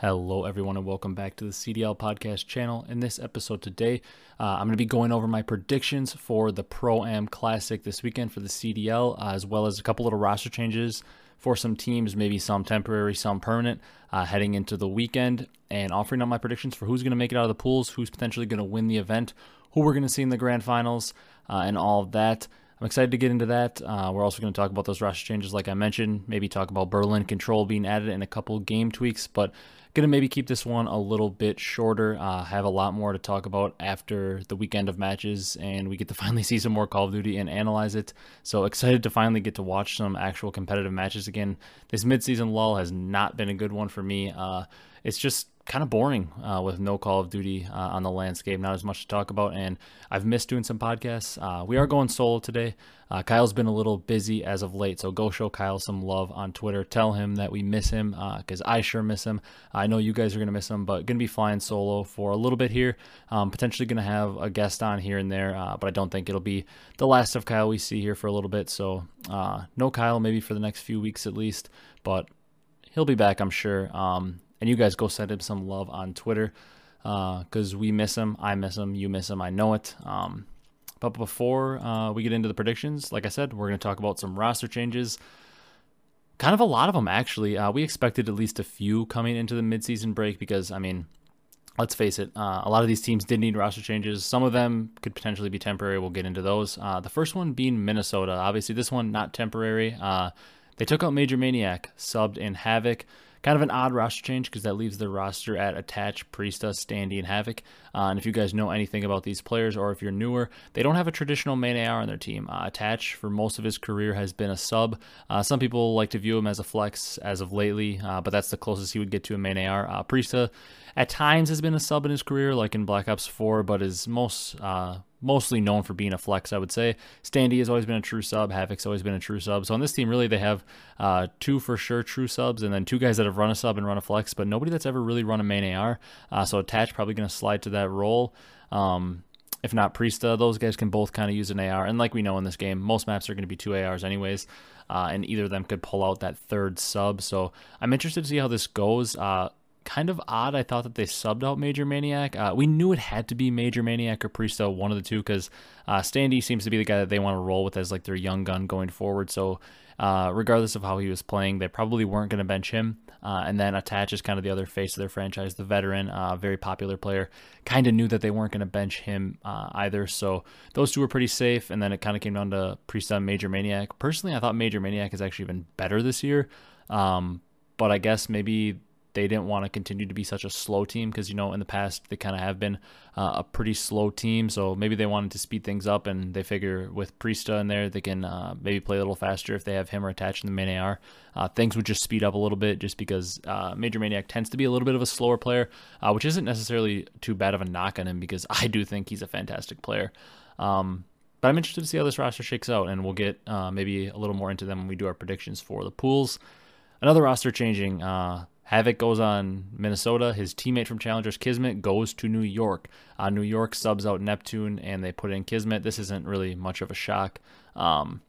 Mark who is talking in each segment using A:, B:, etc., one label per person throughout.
A: Hello, everyone, and welcome back to the CDL Podcast channel. In this episode today, uh, I'm going to be going over my predictions for the Pro Am Classic this weekend for the CDL, uh, as well as a couple little roster changes for some teams, maybe some temporary, some permanent, uh, heading into the weekend, and offering up my predictions for who's going to make it out of the pools, who's potentially going to win the event, who we're going to see in the grand finals, uh, and all of that. I'm excited to get into that. Uh, we're also going to talk about those roster changes, like I mentioned. Maybe talk about Berlin control being added and a couple game tweaks, but Going to maybe keep this one a little bit shorter. Uh, have a lot more to talk about after the weekend of matches, and we get to finally see some more Call of Duty and analyze it. So excited to finally get to watch some actual competitive matches again. This midseason lull has not been a good one for me. Uh, it's just kind of boring uh, with no Call of Duty uh, on the landscape. Not as much to talk about, and I've missed doing some podcasts. Uh, we are going solo today. Uh, Kyle's been a little busy as of late, so go show Kyle some love on Twitter. Tell him that we miss him because uh, I sure miss him. I know you guys are gonna miss him, but gonna be flying solo for a little bit here. Um, potentially gonna have a guest on here and there, uh, but I don't think it'll be the last of Kyle we see here for a little bit. So no Kyle, maybe for the next few weeks at least, but he'll be back, I'm sure. Um, and you guys go send him some love on Twitter because uh, we miss him. I miss him. You miss him. I know it. Um, but before uh, we get into the predictions, like I said, we're going to talk about some roster changes. Kind of a lot of them, actually. Uh, we expected at least a few coming into the midseason break because, I mean, let's face it, uh, a lot of these teams did need roster changes. Some of them could potentially be temporary. We'll get into those. Uh, the first one being Minnesota. Obviously, this one not temporary. Uh, they took out MajorManiak, subbed in Havok. Kind of an odd roster change because that leaves the roster at Attach, Priestahh, Standy, and Havok. Uh, and if you guys know anything about these players or if you're newer, they don't have a traditional main AR on their team. Uh, Attach, for most of his career, has been a sub. Uh, some people like to view him as a flex as of lately, uh, but that's the closest he would get to a main AR. Uh, Priestahh, at times, has been a sub in his career, like in Black Ops 4, but is most uh, mostly known for being a flex, I would say. Standy has always been a true sub. Havok's always been a true sub. So on this team, really, they have uh, two for sure true subs, and then two guys that have run a sub and run a flex, but nobody that's ever really run a main AR. Uh, so Attach probably going to slide to that role. Um, if not Priestahh, those guys can both kind of use an AR. And like we know in this game, most maps are going to be two ARs anyways, uh, and either of them could pull out that third sub. So I'm interested to see how this goes. Uh, kind of odd. I thought that they subbed out MajorManiak. Uh, we knew it had to be MajorManiak or Priestahh, one of the two, because uh, Standy seems to be the guy that they want to roll with as like their young gun going forward. So uh, regardless of how he was playing, they probably weren't going to bench him. Uh, and then Attach is kind of the other face of their franchise, the veteran, uh, very popular player. Kind of knew that they weren't going to bench him uh, either. So those two were pretty safe. And then it kind of came down to Priestahh and MajorManiak. Personally, I thought MajorManiak has actually been better this year. Um, but I guess maybe they didn't want to continue to be such a slow team because you know in the past they kind of have been uh, a pretty slow team so maybe they wanted to speed things up and they figure with Priestahh in there they can uh, maybe play a little faster if they have him or attached in the main AR uh, things would just speed up a little bit just because uh, MajorManiak tends to be a little bit of a slower player uh, which isn't necessarily too bad of a knock on him because I do think he's a fantastic player um, but I'm interested to see how this roster shakes out, and we'll get uh, maybe a little more into them when we do our predictions for the pools. Another roster changing. Uh, Havok goes on Minnesota. His teammate from Challengers, Kismet, goes to New York. Uh, New York subs out Neptune and they put in Kismet. This isn't really much of a shock. Um,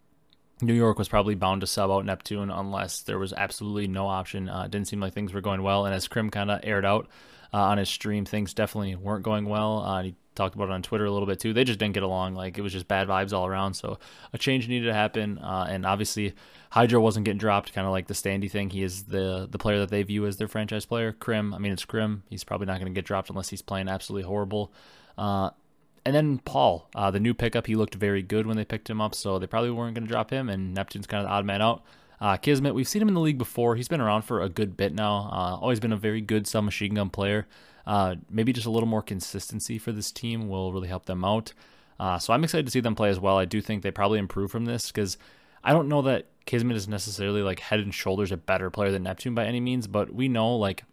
A: New York was probably bound to sub out Neptune unless there was absolutely no option. Uh, didn't seem like things were going well. And as Crim kind of aired out uh, on his stream, things definitely weren't going well. Uh, he talked about it on Twitter a little bit too. They just didn't get along. Like it was just bad vibes all around. So a change needed to happen. Uh, and obviously, Hydra wasn't getting dropped, kind of like the Standy thing. He is the the player that they view as their franchise player. Crim, I mean, it's Crim. He's probably not going to get dropped unless he's playing absolutely horrible. Uh, and then Paul, uh, the new pickup, he looked very good when they picked him up, so they probably weren't going to drop him. And Neptune's kind of the odd man out. Uh, Kismet, we've seen him in the league before. He's been around for a good bit now. Uh, always been a very good submachine gun player. Uh, maybe just a little more consistency for this team will really help them out. Uh, so I'm excited to see them play as well. I do think they probably improve from this because I don't know that Kismet is necessarily like head and shoulders a better player than Neptune by any means, but we know like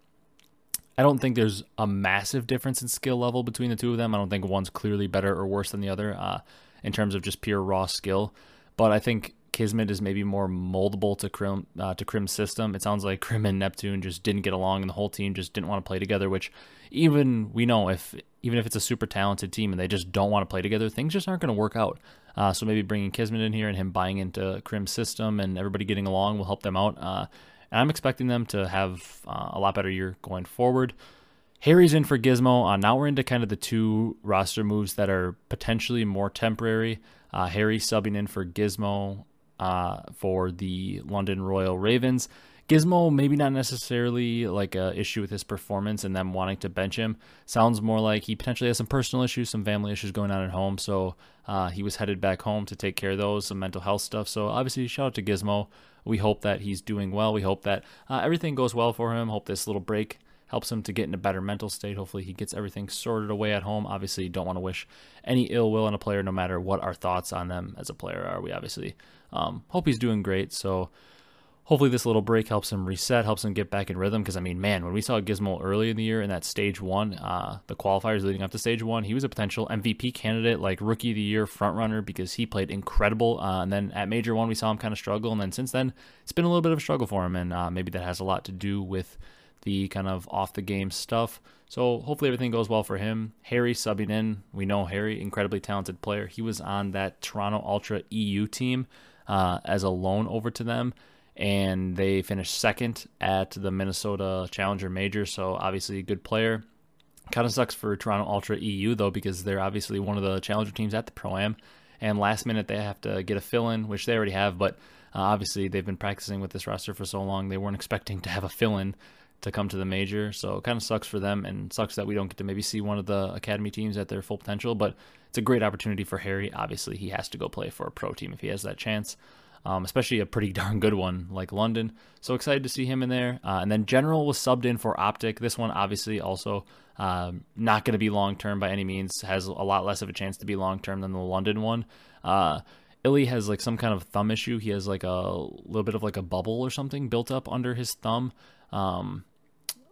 A: I don't think there's a massive difference in skill level between the two of them. I don't think one's clearly better or worse than the other uh, in terms of just pure raw skill. But I think Kismet is maybe more moldable to Crim uh, to Crim's system. It sounds like Crim and Neptune just didn't get along, and the whole team just didn't want to play together. Which even we know if even if it's a super talented team and they just don't want to play together, things just aren't going to work out. Uh, so maybe bringing Kismet in here and him buying into Crim's system and everybody getting along will help them out. Uh, and I'm expecting them to have uh, a lot better year going forward. Harry's in for Gizmo. Uh, now we're into kind of the two roster moves that are potentially more temporary. Uh, Harry subbing in for Gizmo uh, for the London Royal Ravens. Gizmo, maybe not necessarily like a issue with his performance and them wanting to bench him. Sounds more like he potentially has some personal issues, some family issues going on at home. So uh, he was headed back home to take care of those, some mental health stuff. So obviously, shout out to Gizmo. We hope that he's doing well. We hope that uh, everything goes well for him. Hope this little break helps him to get in a better mental state. Hopefully, he gets everything sorted away at home. Obviously, don't want to wish any ill will on a player, no matter what our thoughts on them as a player are. We obviously um, hope he's doing great. So hopefully this little break helps him reset, helps him get back in rhythm. Because I mean, man, when we saw Gizmo early in the year in that stage one, uh, the qualifiers leading up to stage one, he was a potential MVP candidate, like rookie of the year front runner, because he played incredible. Uh, and then at major one, we saw him kind of struggle, and then since then, it's been a little bit of a struggle for him, and uh, maybe that has a lot to do with the kind of off the game stuff. So hopefully everything goes well for him. Harry subbing in. We know Harry, incredibly talented player. He was on that Toronto Ultra EU team uh, as a loan over to them and they finished second at the Minnesota Challenger Major. So obviously a good player. Kind of sucks for Toronto Ultra EU though because they're obviously one of the Challenger teams at the Pro Am, and last minute they have to get a fill in, which they already have. But uh, obviously they've been practicing with this roster for so long, they weren't expecting to have a fill in to come to the major. So it kind of sucks for them and sucks that we don't get to maybe see one of the academy teams at their full potential. But it's a great opportunity for Harry. Obviously, he has to go play for a pro team if he has that chance um, especially a pretty darn good one like London. So excited to see him in there. Uh, and then General was subbed in for Optic. This one obviously also um, not going to be long term by any means. Has a lot less of a chance to be long term than the London one. Uh, iLLeY has like some kind of thumb issue. He has like a little bit of like a bubble or something built up under his thumb. Um,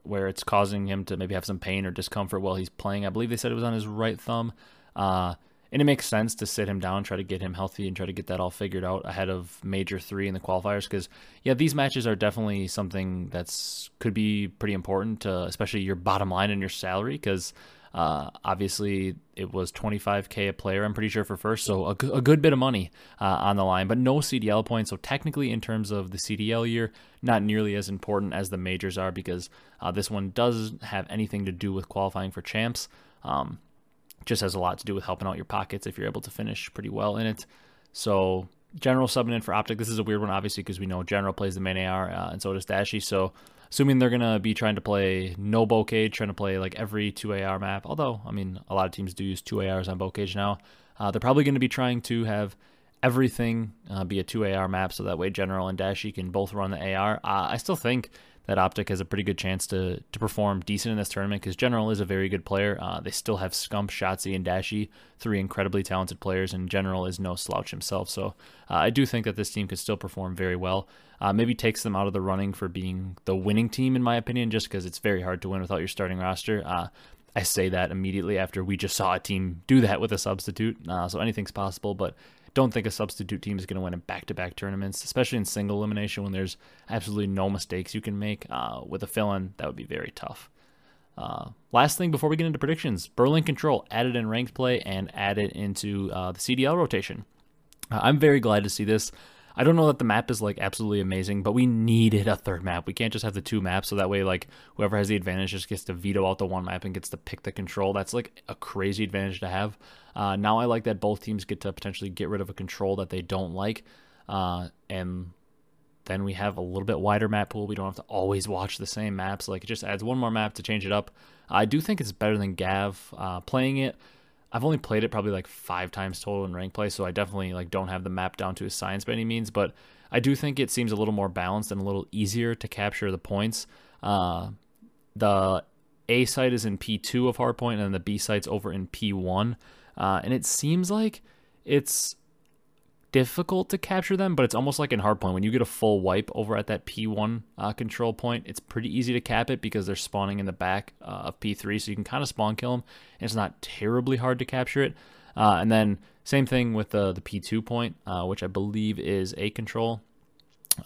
A: where it's causing him to maybe have some pain or discomfort while he's playing. I believe they said it was on his right thumb. Uh, and it makes sense to sit him down, try to get him healthy, and try to get that all figured out ahead of major three in the qualifiers. Because yeah, these matches are definitely something that's could be pretty important to, especially your bottom line and your salary. Because uh, obviously it was 25k a player, I'm pretty sure for first, so a, good bit of money uh, on the line, but no CDL points. So technically, in terms of the CDL year, not nearly as important as the majors are because uh, this one does have anything to do with qualifying for champs. Um, just has a lot to do with helping out your pockets if you're able to finish pretty well in it. So General subbing in for Optic. This is a weird one, obviously, because we know General plays the main AR, uh, and so does Dashy. So assuming they're gonna be trying to play no cage, trying to play like every two AR map. Although I mean, a lot of teams do use two ARs on cage now. Uh, they're probably going to be trying to have everything uh, be a two AR map, so that way General and Dashy can both run the AR. Uh, I still think that Optic has a pretty good chance to to perform decent in this tournament because General is a very good player. Uh, they still have Scump, Shotzzy, and Dashy, three incredibly talented players, and General is no slouch himself. So uh, I do think that this team could still perform very well. Uh, maybe takes them out of the running for being the winning team, in my opinion, just because it's very hard to win without your starting roster. Uh, I say that immediately after we just saw a team do that with a substitute. Uh, so anything's possible, but don't think a substitute team is going to win in back-to-back tournaments, especially in single elimination when there's absolutely no mistakes you can make. Uh, with a fill-in, that would be very tough. Uh, last thing before we get into predictions, Berlin Control added in ranked play and added into uh, the CDL rotation. Uh, I'm very glad to see this. I don't know that the map is like absolutely amazing, but we needed a third map. We can't just have the two maps so that way like whoever has the advantage just gets to veto out the one map and gets to pick the control. That's like a crazy advantage to have. Uh, now I like that both teams get to potentially get rid of a control that they don't like, uh, and then we have a little bit wider map pool. We don't have to always watch the same maps. Like it just adds one more map to change it up. I do think it's better than Gav. Uh, playing it I've only played it probably like five times total in rank play, so I definitely like don't have the map down to a science by any means. But I do think it seems a little more balanced and a little easier to capture the points. Uh, the A site is in P2 of Hardpoint, and the B site's over in P1, uh, and it seems like it's difficult to capture them, but it's almost like in Hardpoint. When you get a full wipe over at that P1 uh, control point, it's pretty easy to cap it because they're spawning in the back uh, of P3, so you can kind of spawn kill them, and it's not terribly hard to capture it. Uh, and then same thing with the, the P2 point, uh, which I believe is A control.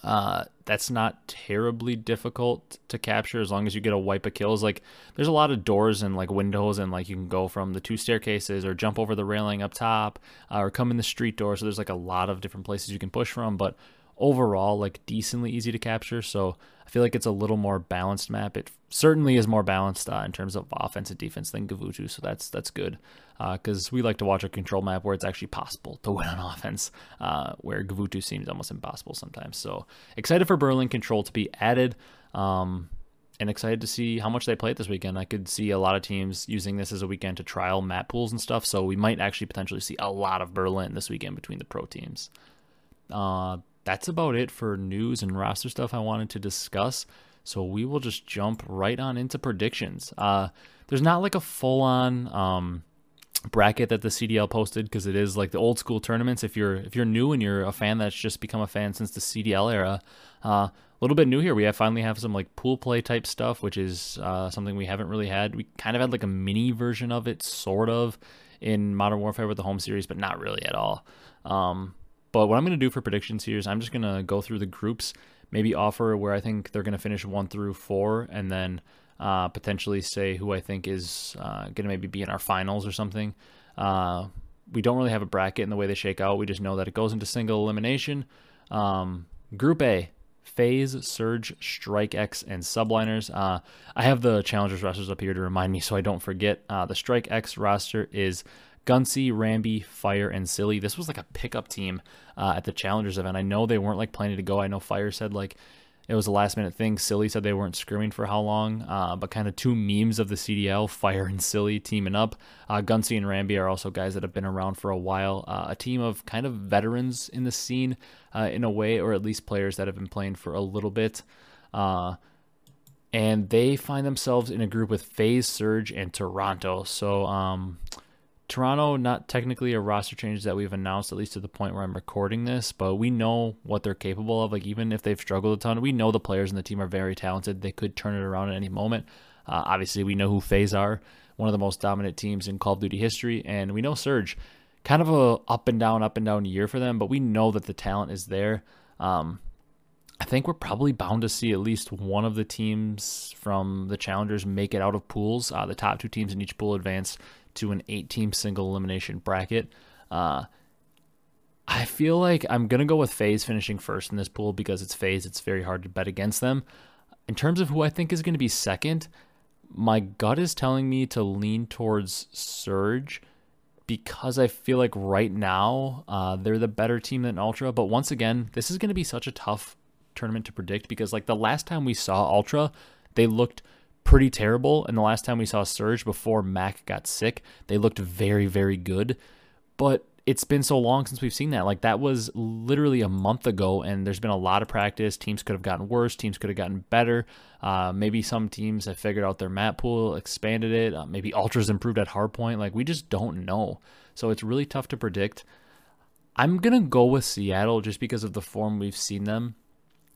A: Uh, that's not terribly difficult to capture as long as you get a wipe of kills. Like there's a lot of doors and like windows and like you can go from the two staircases or jump over the railing up top uh, or come in the street door. So there's like a lot of different places you can push from. But overall like decently easy to capture. So I feel like it's a little more balanced map. It certainly is more balanced uh, in terms of offense and defense than Gavutu, so that's that's good because uh, we like to watch a control map where it's actually possible to win on offense, uh, where Gavutu seems almost impossible sometimes. So excited for Berlin control to be added. Um, and excited to see how much they play it this weekend. I could see a lot of teams using this as a weekend to trial map pools and stuff, so we might actually potentially see a lot of Berlin this weekend between the pro teams. Uh, that's about it for news and roster stuff I wanted to discuss. So we will just jump right on into predictions. Uh, there's not like a full on um, bracket that the CDL posted because it is like the old school tournaments. If you're if you're new and you're a fan that's just become a fan since the CDL era, uh, a little bit new here. We have finally have some like pool play type stuff, which is uh, something we haven't really had. We kind of had like a mini version of it, sort of, in Modern Warfare with the home series, but not really at all. Um, but what I'm going to do for predictions here is I'm just going to go through the groups, maybe offer where I think they're going to finish one through four, and then uh, potentially say who I think is uh, going to maybe be in our finals or something. Uh, we don't really have a bracket in the way they shake out. We just know that it goes into single elimination. Um, group A, FaZe, Surge, Strike X, and Subliners. Uh, I have the challengers rosters up here to remind me so I don't forget. Uh, the Strike X roster is Gunsy, Ramby, Fire, and Silly. This was like a pickup team uh, at the Challengers event. I know they weren't like planning to go. I know Fire said like it was a last minute thing. Silly said they weren't screaming for how long, uh, but kind of two memes of the CDL, Fire and Silly teaming up. Uh, and Ramby are also guys that have been around for a while. Uh, a team of kind of veterans in the scene uh, in a way, or at least players that have been playing for a little bit. Uh, and they find themselves in a group with FaZe, Surge, and Toronto. So, um, Toronto, not technically a roster change that we've announced, at least to the point where I'm recording this, but we know what they're capable of. Like, even if they've struggled a ton, we know the players in the team are very talented. They could turn it around at any moment. Uh, obviously, we know who FaZe are, one of the most dominant teams in Call of Duty history, and we know Surge. Kind of a up and down, up and down year for them, but we know that the talent is there. Um, I think we're probably bound to see at least one of the teams from the challengers make it out of pools. Uh, the top two teams in each pool advance to an eight team single elimination bracket. Uh, I feel like I'm going to go with FaZe finishing first in this pool because it's FaZe. It's very hard to bet against them. In terms of who I think is going to be second, my gut is telling me to lean towards Surge because I feel like right now uh, they're the better team than Ultra. But once again, this is going to be such a tough tournament to predict because, like, the last time we saw Ultra, they looked pretty terrible. And the last time we saw Surge before Mack got sick, they looked very, very good. But it's been so long since we've seen that. Like that was literally a month ago, and there's been a lot of practice. Teams could have gotten worse. Teams could have gotten better. Uh, maybe some teams have figured out their map pool, expanded it. Uh, maybe Ultras improved at hardpoint. Like we just don't know. So it's really tough to predict. I'm gonna go with Seattle just because of the form we've seen them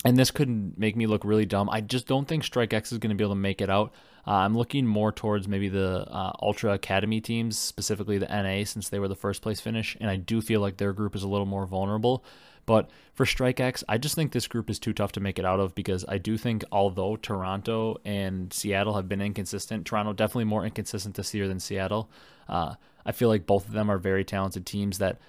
A: and this could make me look really dumb. I just don't think Strike X is going to be able to make it out. Uh, I'm looking more towards maybe the uh, Ultra Academy teams, specifically the NA, since they were the first place finish, and I do feel like their group is a little more vulnerable. But for Strike X, I just think this group is too tough to make it out of because I do think although Toronto and Seattle have been inconsistent, Toronto definitely more inconsistent this year than Seattle. Uh, I feel like both of them are very talented teams that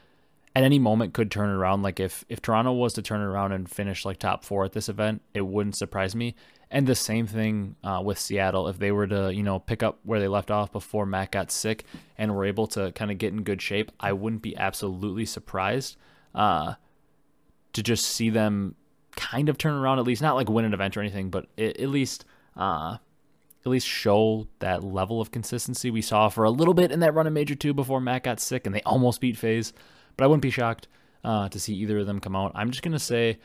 A: at any moment could turn around. Like if if Toronto was to turn around and finish like top four at this event, it wouldn't surprise me. And the same thing uh, with Seattle. If they were to you know pick up where they left off before Matt got sick and were able to kind of get in good shape, I wouldn't be absolutely surprised uh, to just see them kind of turn around. At least not like win an event or anything, but it, at least. Uh, at least show that level of consistency we saw for a little bit in that run of Major 2 before Matt got sick and they almost beat FaZe. But I wouldn't be shocked uh, to see either of them come out. I'm just going to say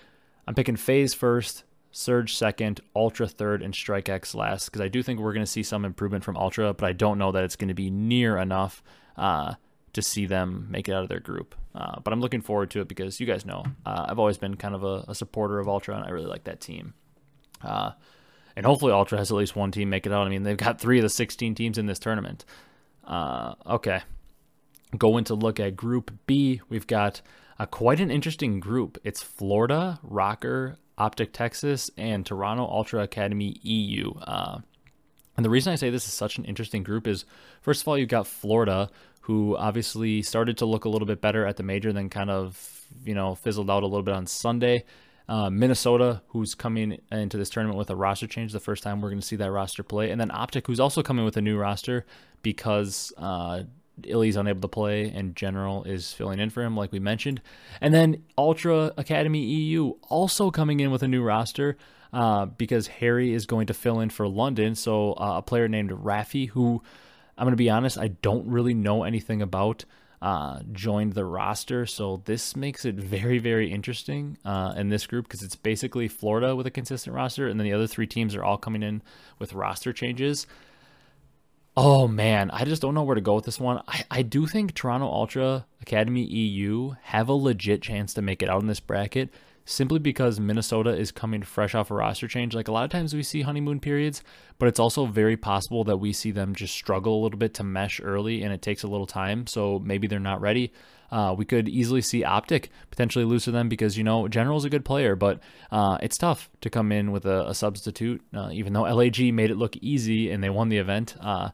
A: I'm picking FaZe first, Surge second, Ultra third, and Strike X last because I do think we're going to see some improvement from Ultra, but I don't know that it's going to be near enough uh, to see them make it out of their group. Uh, but I'm looking forward to it because you guys know uh, I've always been kind of a, a, supporter of Ultra, and I really like that team. Uh, and hopefully, Ultra has at least one team make it out. I mean, they've got three of the 16 teams in this tournament. Uh, okay, going to look at Group B, we've got uh, quite an interesting group. It's Florida, Rokkr, Optic Texas, and Toronto Ultra Academy EU. Uh, and the reason I say this is such an interesting group is, first of all, you've got Florida, who obviously started to look a little bit better at the major, then kind of, you know, fizzled out a little bit on Sunday. Uh, Minnesota, who's coming into this tournament with a roster change, the first time we're going to see that roster play, and then Optic, who's also coming with a new roster because uh, iLLeY's unable to play and General is filling in for him, like we mentioned. And then Ultra Academy EU also coming in with a new roster uh, because Harry is going to fill in for London. So uh, a player named Rafi, who I'm going to be honest, I don't really know anything about. Uh, joined the roster. So this makes it very, very interesting uh, in this group because it's basically Florida with a consistent roster, and then the other three teams are all coming in with roster changes. Oh man, I just don't know where to go with this one. I, I do think Toronto Ultra Academy EU have a legit chance to make it out in this bracket simply because Minnesota is coming fresh off a roster change. Like a lot of times we see honeymoon periods, but it's also very possible that we see them just struggle a little bit to mesh early and it takes a little time. So maybe they're not ready. Uh, we could easily see Optic potentially lose to them because, you know, General's a good player, but uh, it's tough to come in with a, a substitute, uh, even though LAG made it look easy and they won the event. Uh,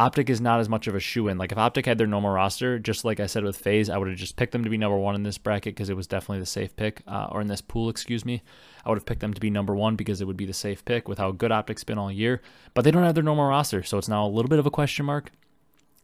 A: Optic is not as much of a shoe in. Like if Optic had their normal roster, just like I said with FaZe, I would have just picked them to be number one in this bracket because it was definitely the safe pick, uh, or in this pool, excuse me. I would have picked them to be number one because it would be the safe pick with how good Optic's been all year. But they don't have their normal roster, so it's now a little bit of a question mark.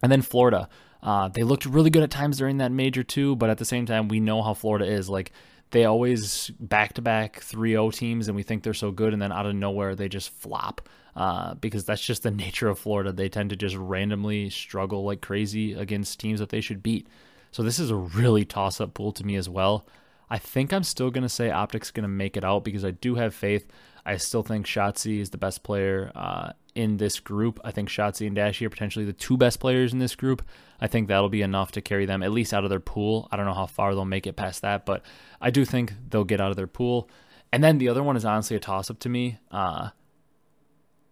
A: And then Florida, uh, they looked really good at times during that major too, but at the same time, we know how Florida is. Like they always back to back 3 0 teams, and we think they're so good, and then out of nowhere, they just flop uh, because that's just the nature of Florida. They tend to just randomly struggle like crazy against teams that they should beat. So this is a really toss up pool to me as well. I think I'm still going to say Optic's going to make it out because I do have faith. I still think Shotzzy is the best player uh, in this group. I think Shotzzy and Dashy are potentially the two best players in this group. I think that'll be enough to carry them at least out of their pool. I don't know how far they'll make it past that, but I do think they'll get out of their pool. And then the other one is honestly a toss up to me. Uh,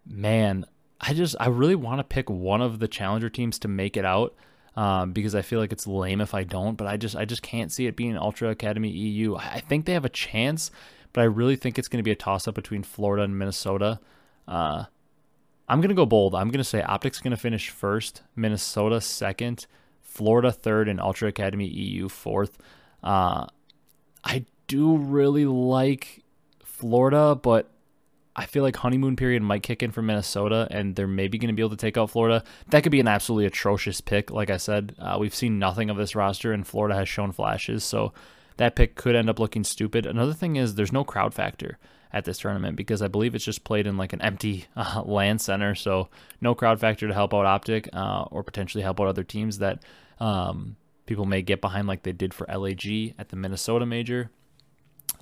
A: man, I just I really want to pick one of the challenger teams to make it out. Um, because I feel like it's lame if I don't, but I just I just can't see it being Ultra Academy EU. I think they have a chance, but I really think it's going to be a toss up between Florida and Minnesota. Uh, I'm going to go bold. I'm going to say Optics going to finish first, Minnesota second, Florida third, and Ultra Academy EU fourth. Uh, I do really like Florida, but I feel like honeymoon period might kick in for Minnesota, and they're maybe going to be able to take out Florida. That could be an absolutely atrocious pick. Like I said, uh, we've seen nothing of this roster, and Florida has shown flashes, so that pick could end up looking stupid. Another thing is there's no crowd factor at this tournament because I believe it's just played in like an empty uh, LAN center, so no crowd factor to help out Optic uh, or potentially help out other teams that um, people may get behind, like they did for LAG at the Minnesota Major.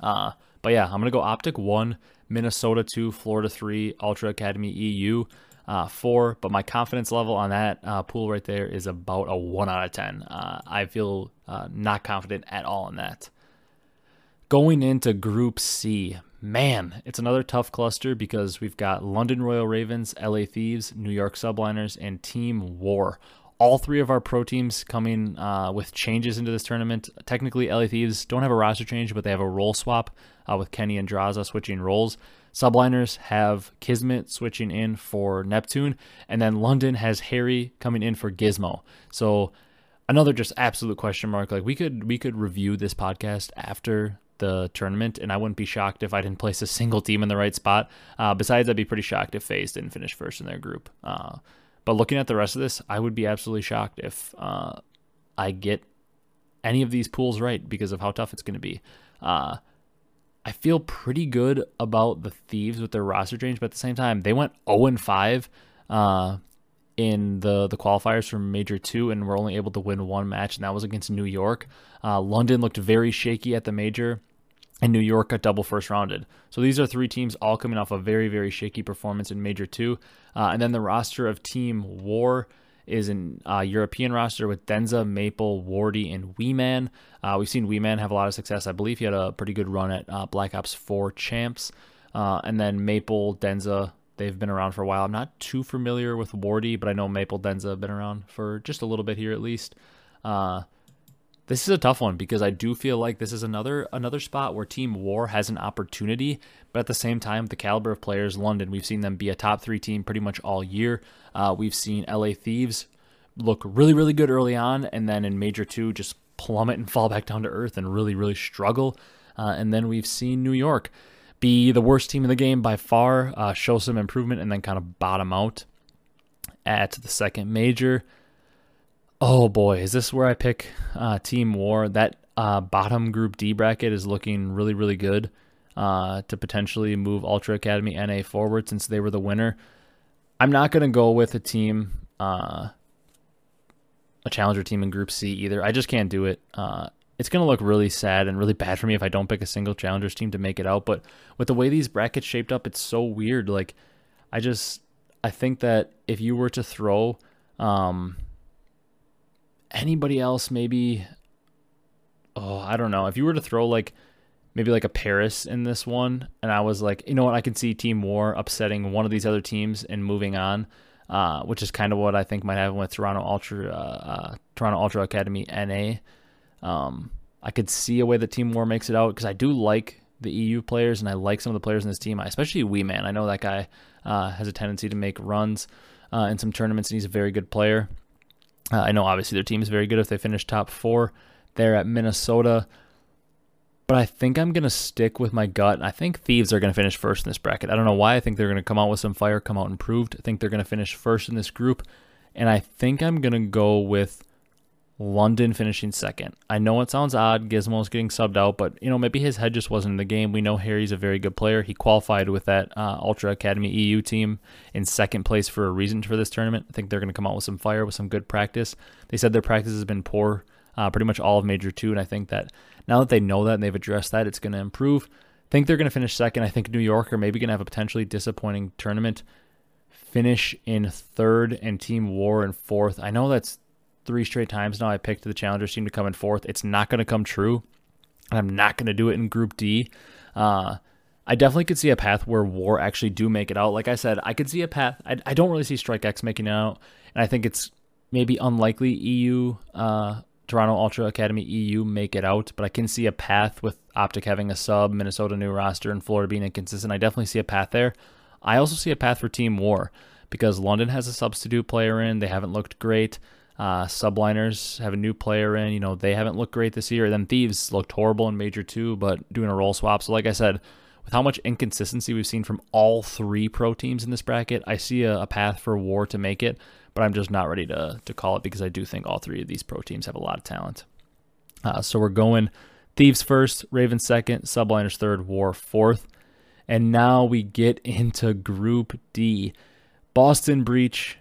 A: Uh, but yeah, I'm gonna go Optic one, Minnesota 2, Florida 3, Ultra Academy EU uh, 4. But my confidence level on that uh, pool right there is about a 1 out of 10. Uh, I feel uh, not confident at all in that. Going into Group C, man, it's another tough cluster because we've got London Royal Ravens, LA Thieves, New York Subliners, and Team War all three of our pro teams coming uh, with changes into this tournament. Technically, LA Thieves don't have a roster change, but they have a role swap uh, with Kenny and Drazah switching roles. Subliners have Kismet switching in for Neptune, and then London has Harry coming in for Gizmo. So another just absolute question mark. Like we could we could review this podcast after the tournament, and I wouldn't be shocked if I didn't place a single team in the right spot. Uh, besides, I'd be pretty shocked if FaZe didn't finish first in their group. Uh, but looking at the rest of this, I would be absolutely shocked if uh, I get any of these pools right because of how tough it's going to be. I feel pretty good about the Thieves with their roster change, but at the same time, they went 0 and 5 uh, in the the qualifiers for Major Two, and were only able to win one match, and that was against New York. Uh, London looked very shaky at the major and New York got double first rounded. So these are three teams all coming off a very, very shaky performance in Major 2. Uh, and then the roster of Team War is an uh, European roster with Denza, Maple, Wardy, and Weeman. Uh, we've seen Weeman have a lot of success. I believe he had a pretty good run at uh, Black Ops 4 champs. Uh, and then Maple, Denza, they've been around for a while. I'm not too familiar with Wardy, but I know Maple, Denza have been around for just a little bit here at least. Uh, this is a tough one because I do feel like this is another another spot where Team War has an opportunity, but at the same time, the caliber of players, London, we've seen them be a top three team pretty much all year. Uh, we've seen LA Thieves look really really good early on, and then in Major Two just plummet and fall back down to earth and really really struggle. Uh, and then we've seen New York be the worst team in the game by far, uh, show some improvement, and then kind of bottom out at the second major. Oh boy, is this where I pick uh, Team War? That uh, bottom Group D bracket is looking really, really good uh, to potentially move Ultra Academy NA forward since they were the winner. I'm not going to go with a team, uh, a challenger team in Group C either. I just can't do it. Uh, it's going to look really sad and really bad for me if I don't pick a single challengers team to make it out. But with the way these brackets shaped up, it's so weird. Like, I just, I think that if you were to throw, um, anybody else maybe oh i don't know. If you were to throw like maybe like a paris in this one and i was like you know what? I can see team war upsetting one of these other teams and moving on uh, which is kind of what i think might happen with toronto ultra uh, uh, toronto ultra academy na um, i could see a way that team war makes it out because i do like the eu players and i like some of the players in this team especially Weeman. I know that guy uh, has a tendency to make runs uh, in some tournaments and he's a very good player uh, I know obviously their team is very good if they finish top four there at Minnesota. But I think I'm going to stick with my gut. I think Thieves are going to finish first in this bracket. I don't know why. I think they're going to come out with some fire, come out improved. I think they're going to finish first in this group. And I think I'm going to go with London finishing second. I know it sounds odd. Gizmo's getting subbed out, but you know maybe his head just wasn't in the game. We know Harry's a very good player. He qualified with that uh, Ultra Academy EU team in second place for a reason for this tournament. I think they're going to come out with some fire with some good practice. They said their practice has been poor, uh, pretty much all of Major Two, and I think that now that they know that and they've addressed that, it's going to improve. I think they're going to finish second. I think New York are maybe going to have a potentially disappointing tournament. Finish in third and Team War in fourth. I know that's three straight times now I picked the challengers team to come in fourth. It's not going to come true. And I'm not going to do it in Group D. Uh, I definitely could see a path where War actually do make it out. Like I said, I could see a path. I, I don't really see Strike X making it out. And I think it's maybe unlikely EU, uh, Toronto Ultra Academy EU make it out. But I can see a path with Optic having a sub, Minnesota new roster, and Florida being inconsistent. I definitely see a path there. I also see a path for Team War because London has a substitute player in. They haven't looked great. Uh, subliners have a new player in. You know, they haven't looked great this year. Then Thieves looked horrible in Major 2, but doing a role swap. So, like I said, with how much inconsistency we've seen from all three pro teams in this bracket, I see a, a path for War to make it, but I'm just not ready to, to call it because I do think all three of these pro teams have a lot of talent. Uh, so, we're going Thieves first, Ravens second, Subliners third, War fourth. And now we get into Group D Boston Breach,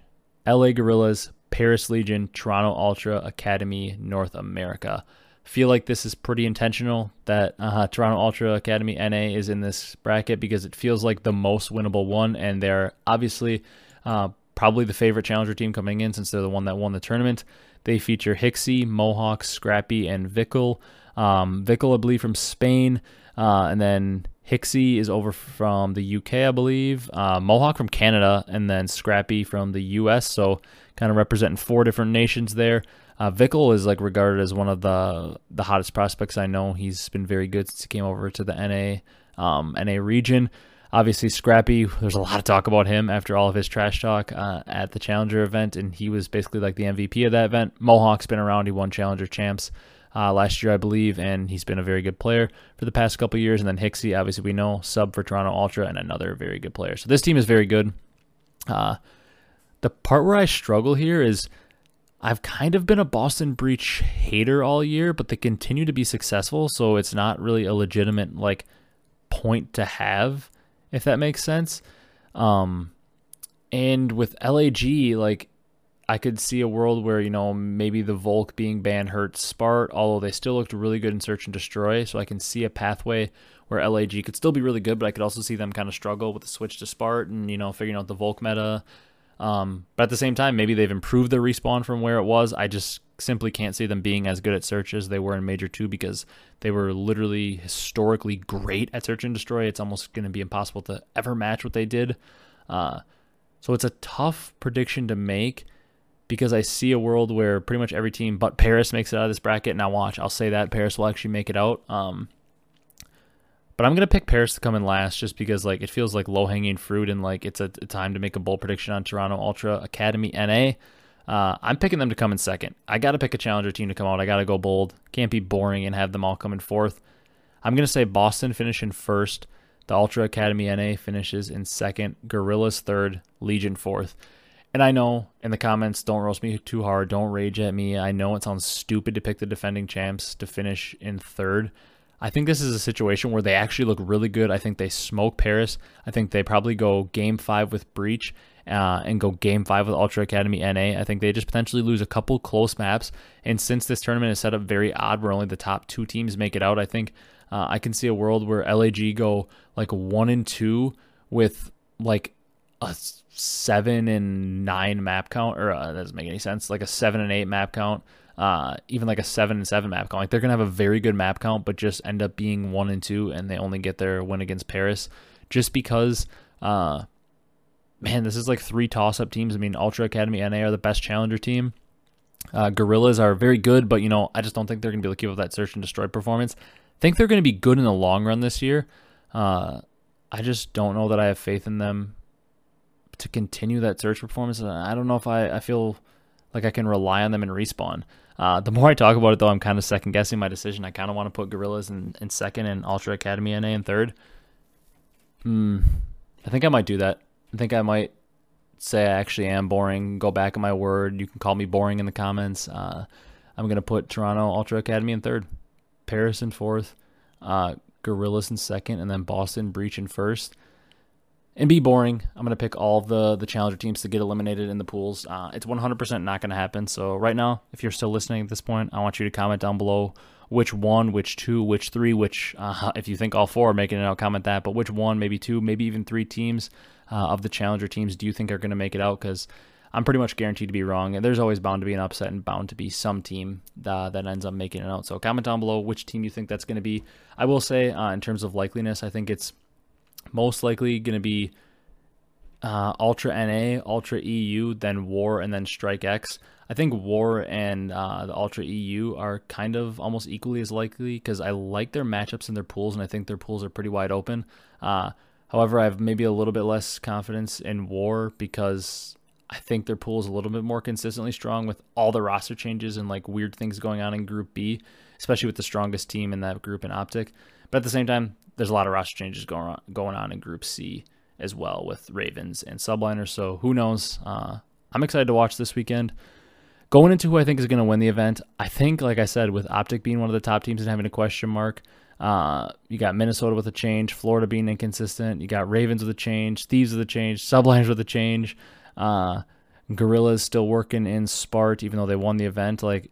A: LA Guerrillas, Paris Legion, Toronto Ultra Academy, North America. Feel like this is pretty intentional that uh, Toronto Ultra Academy NA is in this bracket because it feels like the most winnable one, and they're obviously uh, probably the favorite challenger team coming in since they're the one that won the tournament. They feature Hicksy, Mohawk, Scrappy, and Vickle. Um, Vickle, I believe, from Spain, uh, and then Hicksy is over from the UK, I believe. Uh, Mohawk from Canada, and then Scrappy from the US. So kind of representing four different nations there. Uh, Vickle is like regarded as one of the the hottest prospects I know. He's been very good since he came over to the NA um, NA region. Obviously, Scrappy. There's a lot of talk about him after all of his trash talk uh, at the Challenger event, and he was basically like the MVP of that event. Mohawk's been around. He won Challenger champs uh, last year, I believe, and he's been a very good player for the past couple years. And then Hicksy, obviously, we know sub for Toronto Ultra, and another very good player. So this team is very good. Uh, the part where I struggle here is I've kind of been a Boston Breach hater all year, but they continue to be successful, so it's not really a legitimate like point to have, if that makes sense. Um, and with LAG, like I could see a world where, you know, maybe the Volk being banned hurts Spart, although they still looked really good in Search and Destroy. So I can see a pathway where LAG could still be really good, but I could also see them kind of struggle with the switch to Spart and, you know, figuring out the Volk meta. Um, but at the same time, maybe they've improved their respawn from where it was. I just simply can't see them being as good at search as they were in Major 2 because they were literally historically great at search and destroy. It's almost going to be impossible to ever match what they did. Uh, so it's a tough prediction to make because I see a world where pretty much every team but Paris makes it out of this bracket. Now watch, I'll say that Paris will actually make it out. Um, but I'm gonna pick Paris to come in last just because like it feels like low hanging fruit and like it's a, a, time to make a bold prediction on Toronto Ultra Academy NA. Uh, I'm picking them to come in second. I got to pick a challenger team to come out. I got to go bold. Can't be boring and have them all come in fourth. I'm to say Boston finish in first. The Ultra Academy NA finishes in second. Guerrillas third. Legion fourth. And I know in the comments, don't roast me too hard. Don't rage at me. I know it sounds stupid to pick the defending champs to finish in third. I think this is a situation where they actually look really good. I think they smoke Paris. I think they probably go game five with Breach uh, and go game five with Ultra Academy NA. I think they just potentially lose a couple close maps. And since this tournament is set up very odd, where only the top two teams make it out, I think uh, I can see a world where LAG go like one and two with like a seven and nine map count, or uh, that doesn't make any sense. Like a seven and eight map count, uh, even like a seven and seven map count. Like they're gonna have a very good map count, but just end up being one and two, and they only get their win against Paris, just because. Uh, man, this is like three toss-up teams. I mean, Ultra Academy NA are the best challenger team. Uh, Guerrillas are very good, but you know, I just don't think they're gonna be able to keep up that search and destroy performance. I think they're gonna be good in the long run this year. Uh, I just don't know that I have faith in them to continue that search performance. I don't know if I, I feel like I can rely on them and respawn. Uh, the more I talk about it, though, I'm kind of second guessing my decision. I kind of want to put Guerrillas in, in second and Ultra Academy NA in third. Hmm. I think I might do that. I think I might say I actually am boring. Go back on my word. You can call me boring in the comments. Uh, I'm going to put Toronto Ultra Academy in third, Paris in fourth, uh, Guerrillas in second, and then Boston Breach in first and be boring. I'm gonna pick all the the challenger teams to get eliminated in the pools. Uh, it's 100% not gonna happen. So right now, if you're still listening at this point, I want you to comment down below which one, which two, which three, which uh, if you think all four are making it out, comment that. But which one, maybe two, maybe even three teams uh, of the challenger teams do you think are gonna make it out? Because I'm pretty much guaranteed to be wrong. And there's always bound to be an upset and bound to be some team uh, that ends up making it out. So comment down below which team you think that's going to be. I will say, uh, in terms of likeliness, I think it's most likely going to be uh, Ultra NA, Ultra EU, then War, and then Strike X. I think War and uh, the Ultra EU are kind of almost equally as likely because I like their matchups in their pools, and I think their pools are pretty wide open. Uh, however, I have maybe a little bit less confidence in War because I think their pool is a little bit more consistently strong with all the roster changes and like weird things going on in Group B, especially with the strongest team in that group in Optic. But at the same time, there's a lot of roster changes going on, going on in Group C as well with Ravens and Subliners. So who knows? Uh, I'm excited to watch this weekend. Going into who I think is going to win the event, I think, like I said, with Optic being one of the top teams and having a question mark, uh, you got Minnesota with a change, Florida being inconsistent, you got Ravens with a change, Thieves with a change, Subliners with a change, uh, Guerrillas still working in Spart, even though they won the event. Like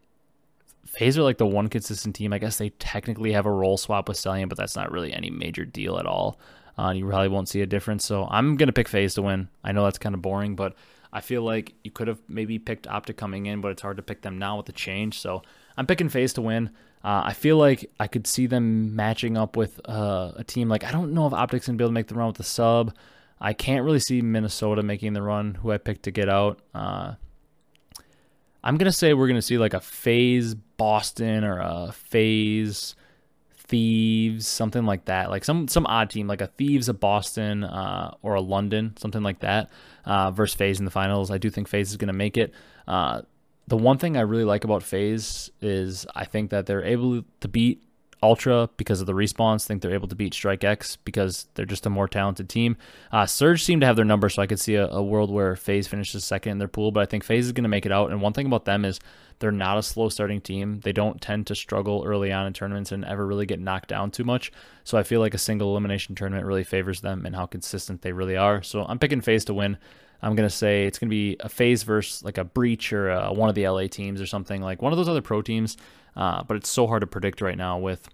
A: FaZe are like the one consistent team. I guess they technically have a role swap with Cellium, but that's not really any major deal at all. Uh, you probably won't see a difference. So I'm gonna pick FaZe to win. I know that's kind of boring, but I feel like you could have maybe picked Optic coming in, but it's hard to pick them now with the change. So I'm picking FaZe to win. Uh, I feel like I could see them matching up with uh, a team like I don't know if Optic's gonna be able to make the run with the sub. I can't really see Minnesota making the run. Who I picked to get out. Uh, I'm gonna say we're gonna see like a FaZe Boston or a FaZe Thieves, something like that. Like some some odd team, like a Thieves, a Boston, uh, or a London, something like that. Uh, versus FaZe in the finals. I do think FaZe is gonna make it. Uh, the one thing I really like about FaZe is I think that they're able to beat Ultra because of the respawns. think they're able to beat Strike X because they're just a more talented team. Uh, Surge seem to have their number, so I could see a, a world where FaZe finishes second in their pool, but I think FaZe is going to make it out. And one thing about them is they're not a slow starting team. They don't tend to struggle early on in tournaments and ever really get knocked down too much. So I feel like a single elimination tournament really favors them and how consistent they really are. So I'm picking FaZe to win. I'm gonna say it's gonna be a FaZe versus like a breach or a, one of the LA teams or something like one of those other pro teams. Uh, but it's so hard to predict right now with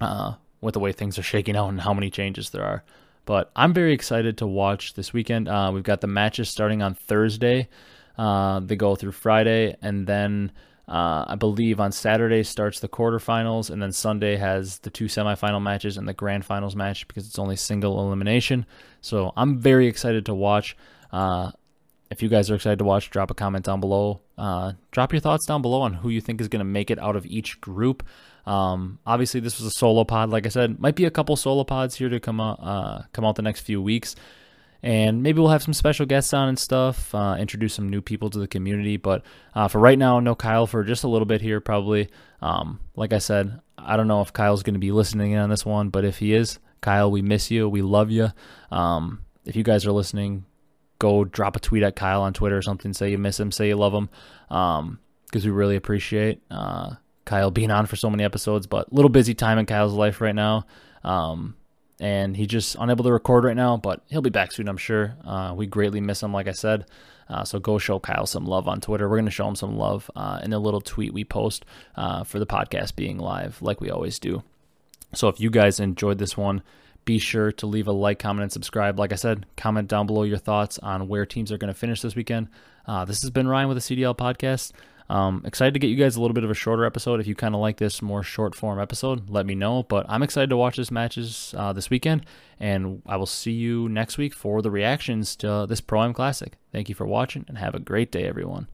A: uh, with the way things are shaking out and how many changes there are. But I'm very excited to watch this weekend. Uh, we've got the matches starting on Thursday. Uh, they go through Friday, and then uh, I believe on Saturday starts the quarterfinals, and then Sunday has the two semifinal matches and the grand finals match because it's only single elimination. So I'm very excited to watch. Uh, if you guys are excited to watch, drop a comment down below. Uh, drop your thoughts down below on who you think is going to make it out of each group. Um, obviously, this was a solo pod. Like I said, might be a couple solo pods here to come out, uh, come out the next few weeks. and maybe we'll have some special guests on and stuff, uh, introduce some new people to the community. But uh, for right now, no Kyle for just a little bit here, probably. Um, like I said, I don't know if Kyle's going to be listening in on this one, but if he is, Kyle, we miss you. We love you. Um, if you guys are listening, go drop a tweet at Kyle on Twitter or something. Say you miss him. Say you love him. Because um, we really appreciate uh, Kyle being on for so many episodes. But little busy time in Kyle's life right now. Um, and he's just unable to record right now, but he'll be back soon, I'm sure. Uh, we greatly miss him, like I said. Uh, so go show Kyle some love on Twitter. We're going to show him some love uh, in a little tweet we post uh, for the podcast being live, like we always do. So if you guys enjoyed this one, be sure to leave a like, comment, and subscribe. Like I said, comment down below your thoughts on where teams are going to finish this weekend. Uh, this has been Ryan with the CDL podcast. Um, excited to get you guys a little bit of a shorter episode. If you kind of like this more short form episode, let me know. But I'm excited to watch this matches uh, this weekend, and I will see you next week for the reactions to this Pro Am Classic. Thank you for watching, and have a great day, everyone.